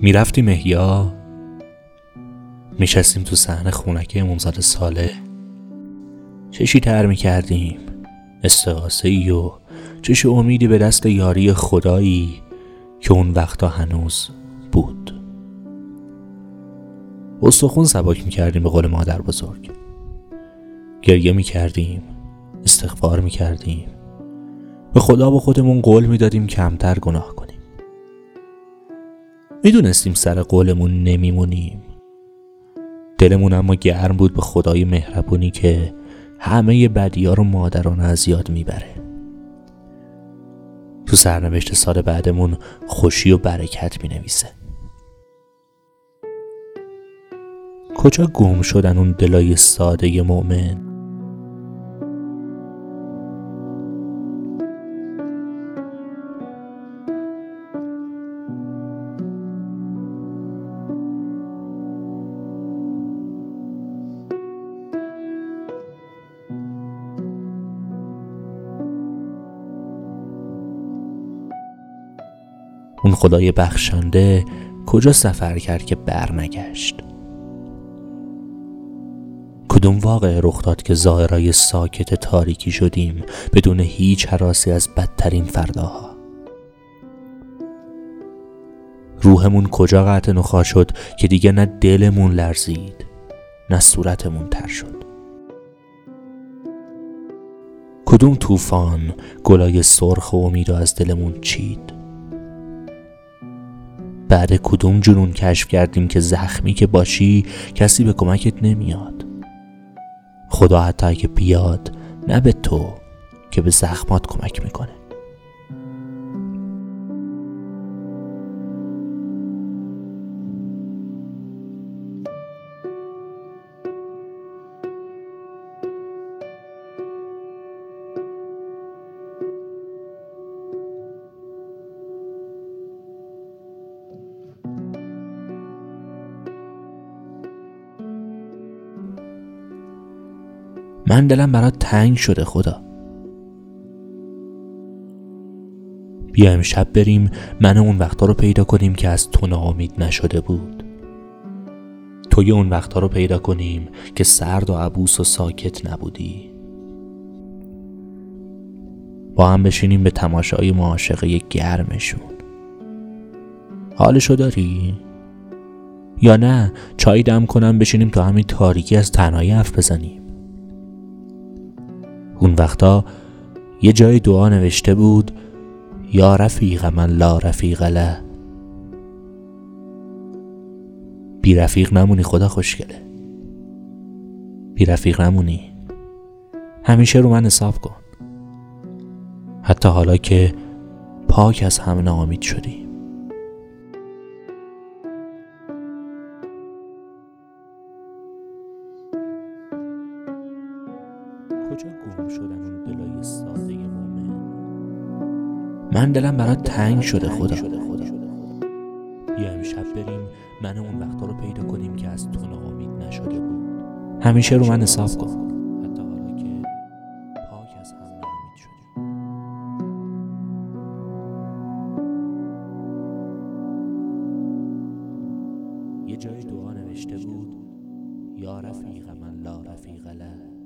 می‌رفتیم مهیا میشستیم تو صحن خونکی امامزاده ساله چشی تر می‌کردیم. استقاسه ای و چش امیدی به دست یاری خدایی که اون وقتا هنوز بود. استخون سباک می‌کردیم به قول مادر بزرگ. گریه می‌کردیم استغفار می‌کردیم. به خدا و خودمون قول می‌دادیم کمتر گناه کنیم. می‌دونستیم سر قولمون نمیمونیم. دلمون اما گرم بود به خدای مهربونی که همه بدیا رو مادران از یاد می‌بره. تو سرنوشت سال بعدمون خوشی و برکت می‌نویسه. کجا گم شدن اون دلای ساده مؤمن؟ اون خدای بخشنده کجا سفر کرد که برنگشت؟ کدوم واقع رخ داد که ظاهرای ساکت تاریکی شدیم بدون هیچ حراسی از بدترین فرداها؟ روحمون کجا قطع نخوا شد که دیگه نه دلمون لرزید نه صورتمون تر شد؟ کدوم طوفان گلای سرخ و امید از دلمون چید؟ بعد کدوم جنون کشف کردیم که زخمی که باشی کسی به کمکت نمیاد؟ خدا حتی اگه بیاد نه به تو که به زخمات کمک می‌کنه. من دلم برات تنگ شده خدا. بیا امشب بریم من اون وقتا رو پیدا کنیم که از تو ناامید نشده بود. توی اون وقتا رو پیدا کنیم که سرد و عبوس و ساکت نبودی. با هم بشینیم به تماشای معاشقه گرمشون. حالشو داری؟ یا نه؟ چای دم کنم بشینیم تا همین تاریکی از تنهایی حرف بزنیم. اون وقتا یه جای دعا نوشته بود یا رفیق من لا رفیق له. بی رفیق نمونی خدا خوشگله. بی رفیق نمونی. همیشه رو من حساب کن. حتی حالا که پاک از همه ناامید شدی. کجا گم شدن اون دلای ساده مومن من دلم برات تنگ شده خدا. بیا امشب بریم من اون وقتا رو پیدا کنیم که از تو ناامید نشده بود. همیشه رو من حساب کن. حتی حالا که از هم یه جای دعا نوشته بود یا رفیق من لا رفیق له